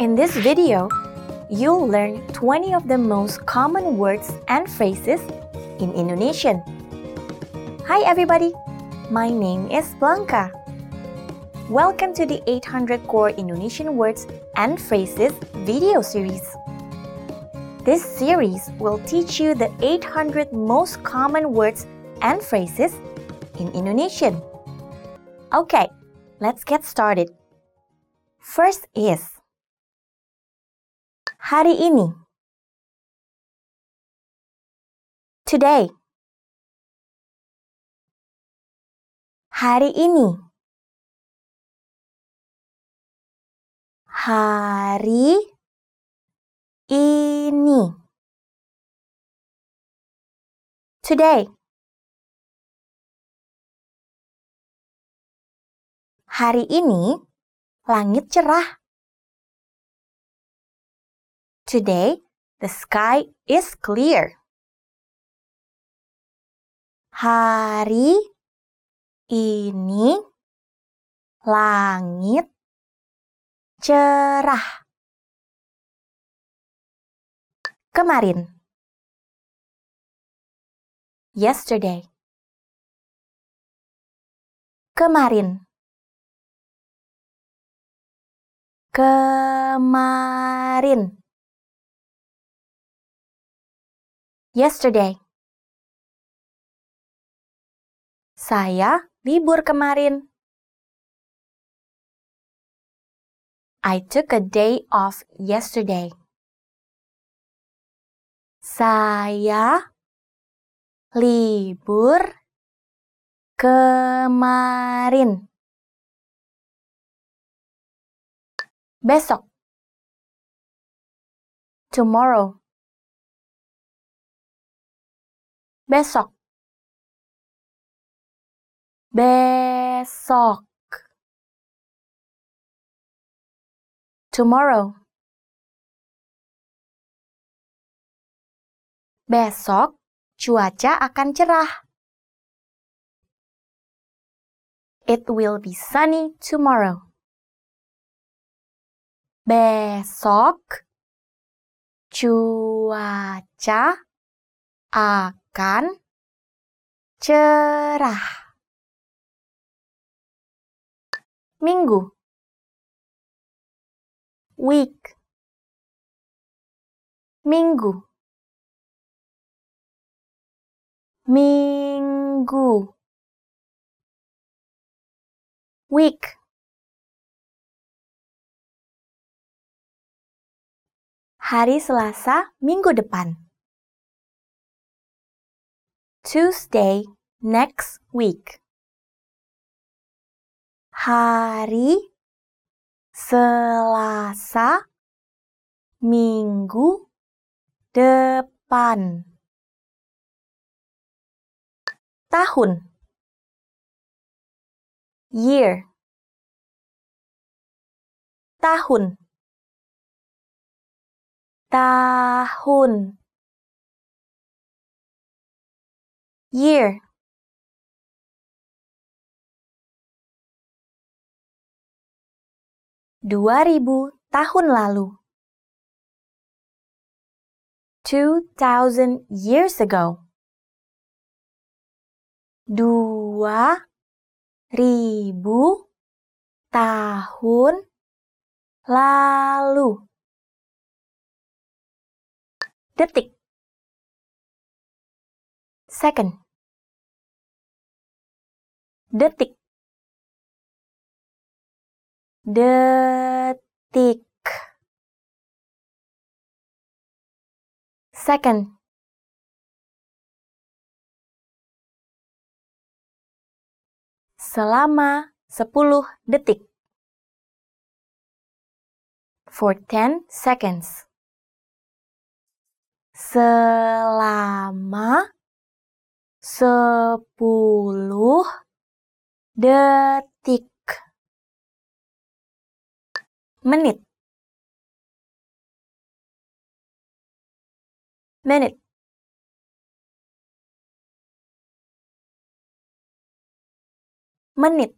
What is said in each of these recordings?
In this video, you'll learn 20 of the most common words and phrases in Indonesian. Hi everybody, my name is Blanca. Welcome to the 800 Core Indonesian Words and Phrases video series. This series will teach you the 800 most common words and phrases in Indonesian. Okay, let's get started. First is hari ini. Today. Hari ini. Hari ini. Today. Hari ini langit cerah. Today, the sky is clear. Hari ini langit cerah. Kemarin. Yesterday. Kemarin. Kemarin. Yesterday. Saya libur kemarin. I took a day off yesterday. Saya libur kemarin. Besok. Tomorrow. Besok. Besok. Tomorrow. Besok cuaca akan cerah. It will be sunny tomorrow. Besok cuaca akan cerah. Minggu. Week. Minggu. Minggu. Week. Hari Selasa minggu depan Tuesday next week. Hari Selasa minggu depan. Tahun. Year. Tahun. Tahun year. Dua ribu tahun lalu. Two thousand years ago. Dua ribu tahun lalu. Detik second. Detik. Detik. Second. Selama 10 detik. For 10 seconds. Selama sepuluh detik. Menit. Menit. Menit.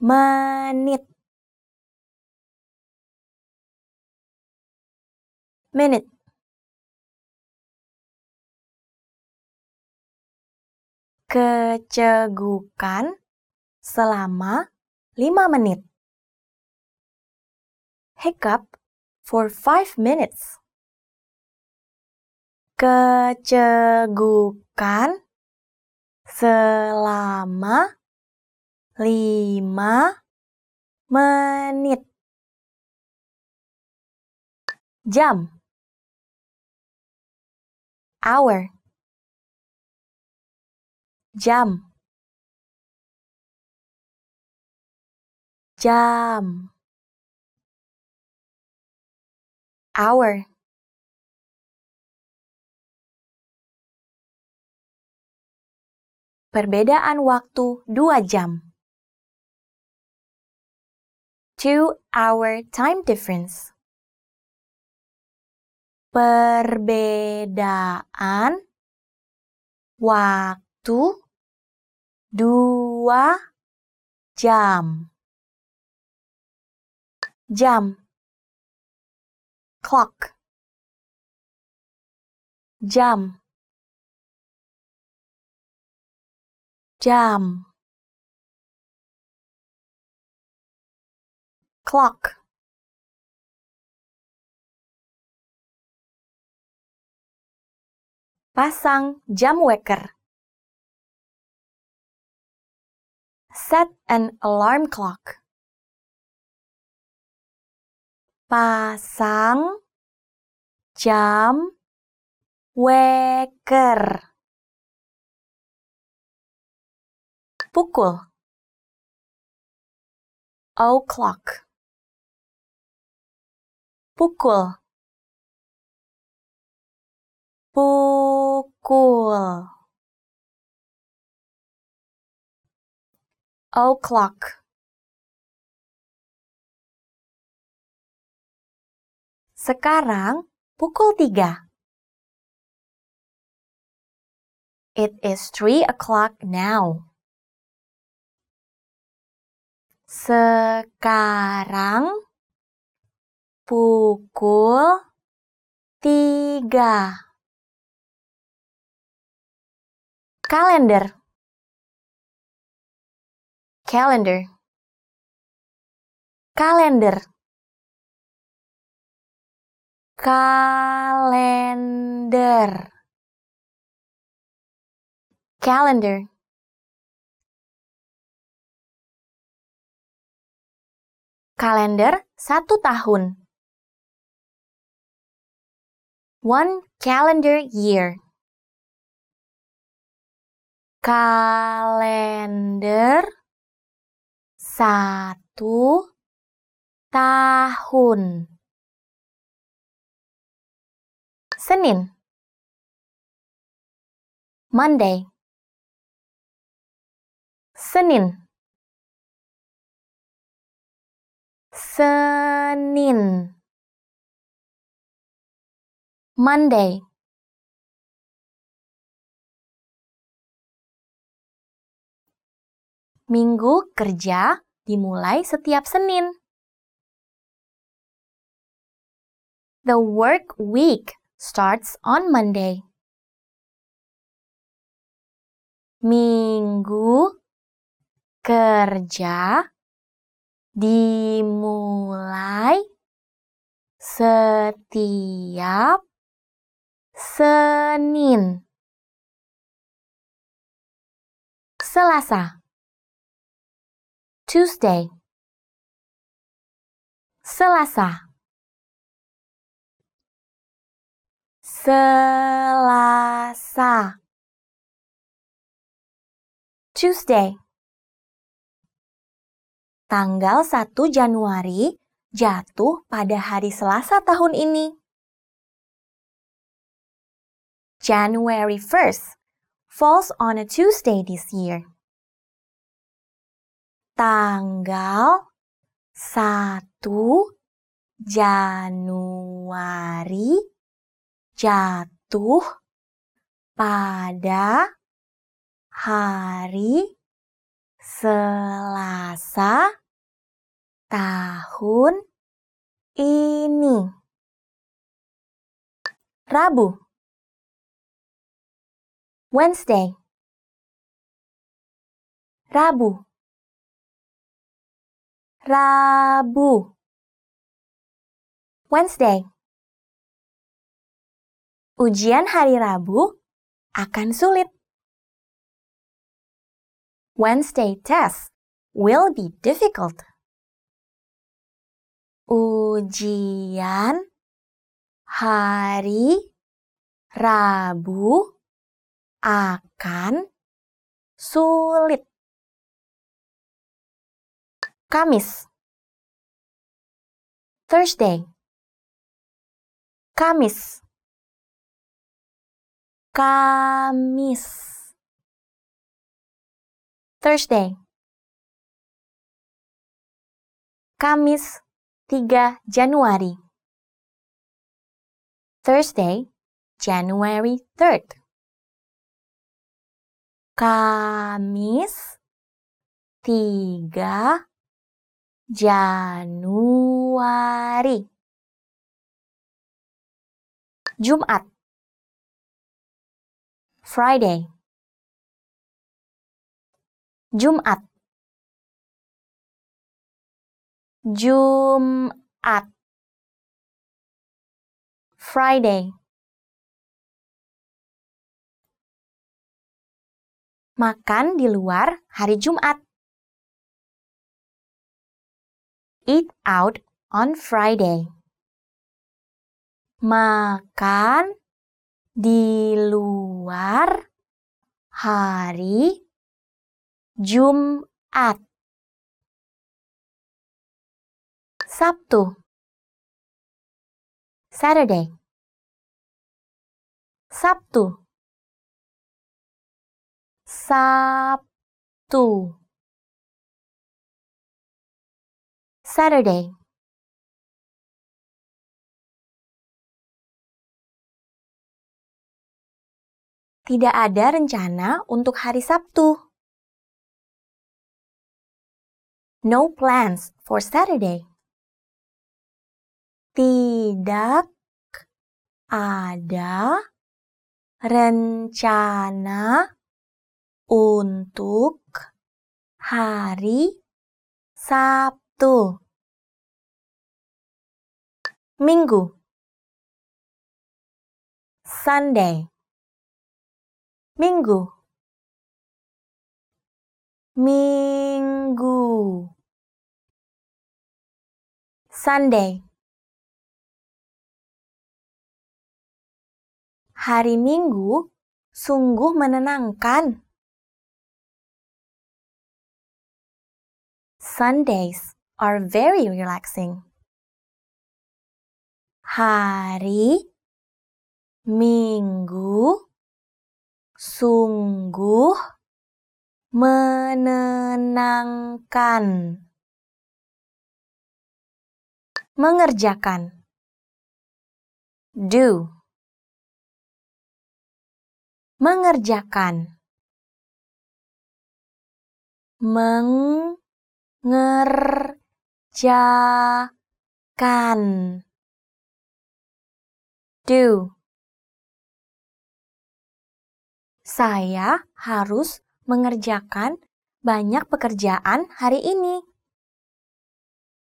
Menit. Menit. Kecegukan selama lima menit. Hiccup for five minutes. Kecegukan selama lima menit. Jam hour jam jam hour Perbedaan waktu dua jam. Two hour time difference. Perbedaan waktu dua jam. Jam. Clock. Jam. Jam. Clock. Pasang jam weker. Set an alarm clock. Pasang jam weker. Pukul. O'clock. Pukul. Pukul. O'clock. Sekarang pukul tiga. It is three o'clock now. Sekarang pukul tiga. Kalender. Calendar. Kalender. Kalender. Calendar. Kalender satu tahun. One calendar year. Kalender satu tahun. Senin. Monday. Senin. Senin Monday Minggu kerja dimulai setiap Senin. The work week starts on Monday. Minggu kerja dimulai setiap Senin. Selasa. Tuesday. Selasa. Selasa. Tuesday. Tanggal 1 Januari jatuh pada hari Selasa tahun ini. January 1st falls on a Tuesday this year. Tanggal 1 Januari jatuh pada hari Selasa tahun ini. Rabu. Wednesday. Rabu. Rabu. Wednesday. Ujian hari Rabu akan sulit. Wednesday test will be difficult. Ujian hari Rabu akan sulit. Kamis. Thursday. Kamis. Kamis. Thursday. Kamis 3 Januari. Thursday January 3rd Kamis 3 Januari. Jumat. Friday. Jumat. Jumat. Friday. Makan di luar hari Jumat Eat out on Friday. Makan di luar hari Jumat. Sabtu. Saturday. Sabtu. Sabtu. Saturday. Tidak ada rencana untuk hari Sabtu. No plans for Saturday. Tidak ada rencana untuk hari Sabtu. Minggu. Sunday. Minggu. Minggu. Sunday. Hari Minggu sungguh menenangkan. Sundays are very relaxing. Hari Minggu sungguh menenangkan. Mengerjakan. Do. Mengerjakan. Mengerjakan. Do. Saya harus mengerjakan banyak pekerjaan hari ini.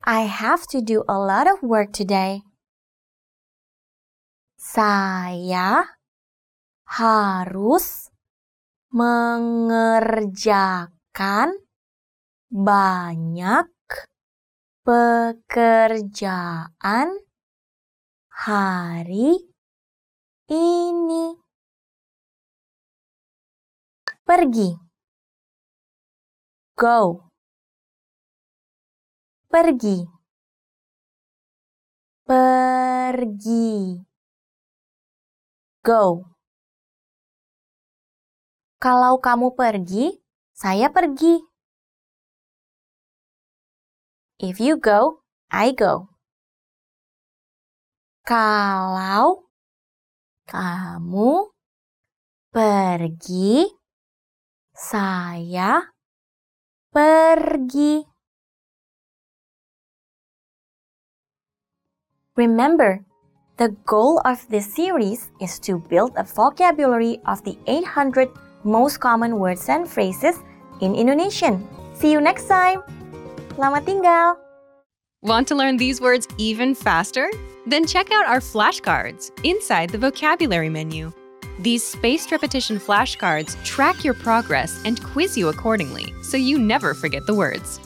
I have to do a lot of work today. Saya harus mengerjakan banyak pekerjaan hari ini. Pergi. Go. Pergi. Pergi. Go. Kalau kamu pergi, saya pergi. If you go, I go. Kalau kamu pergi, saya pergi. Remember, The goal of this series is to build a vocabulary of the 800 most common words and phrases in Indonesian. See you next time. Selamat tinggal. Want to learn these words even faster? Then check out our flashcards inside the vocabulary menu. These spaced repetition flashcards track your progress and quiz you accordingly so you never forget the words.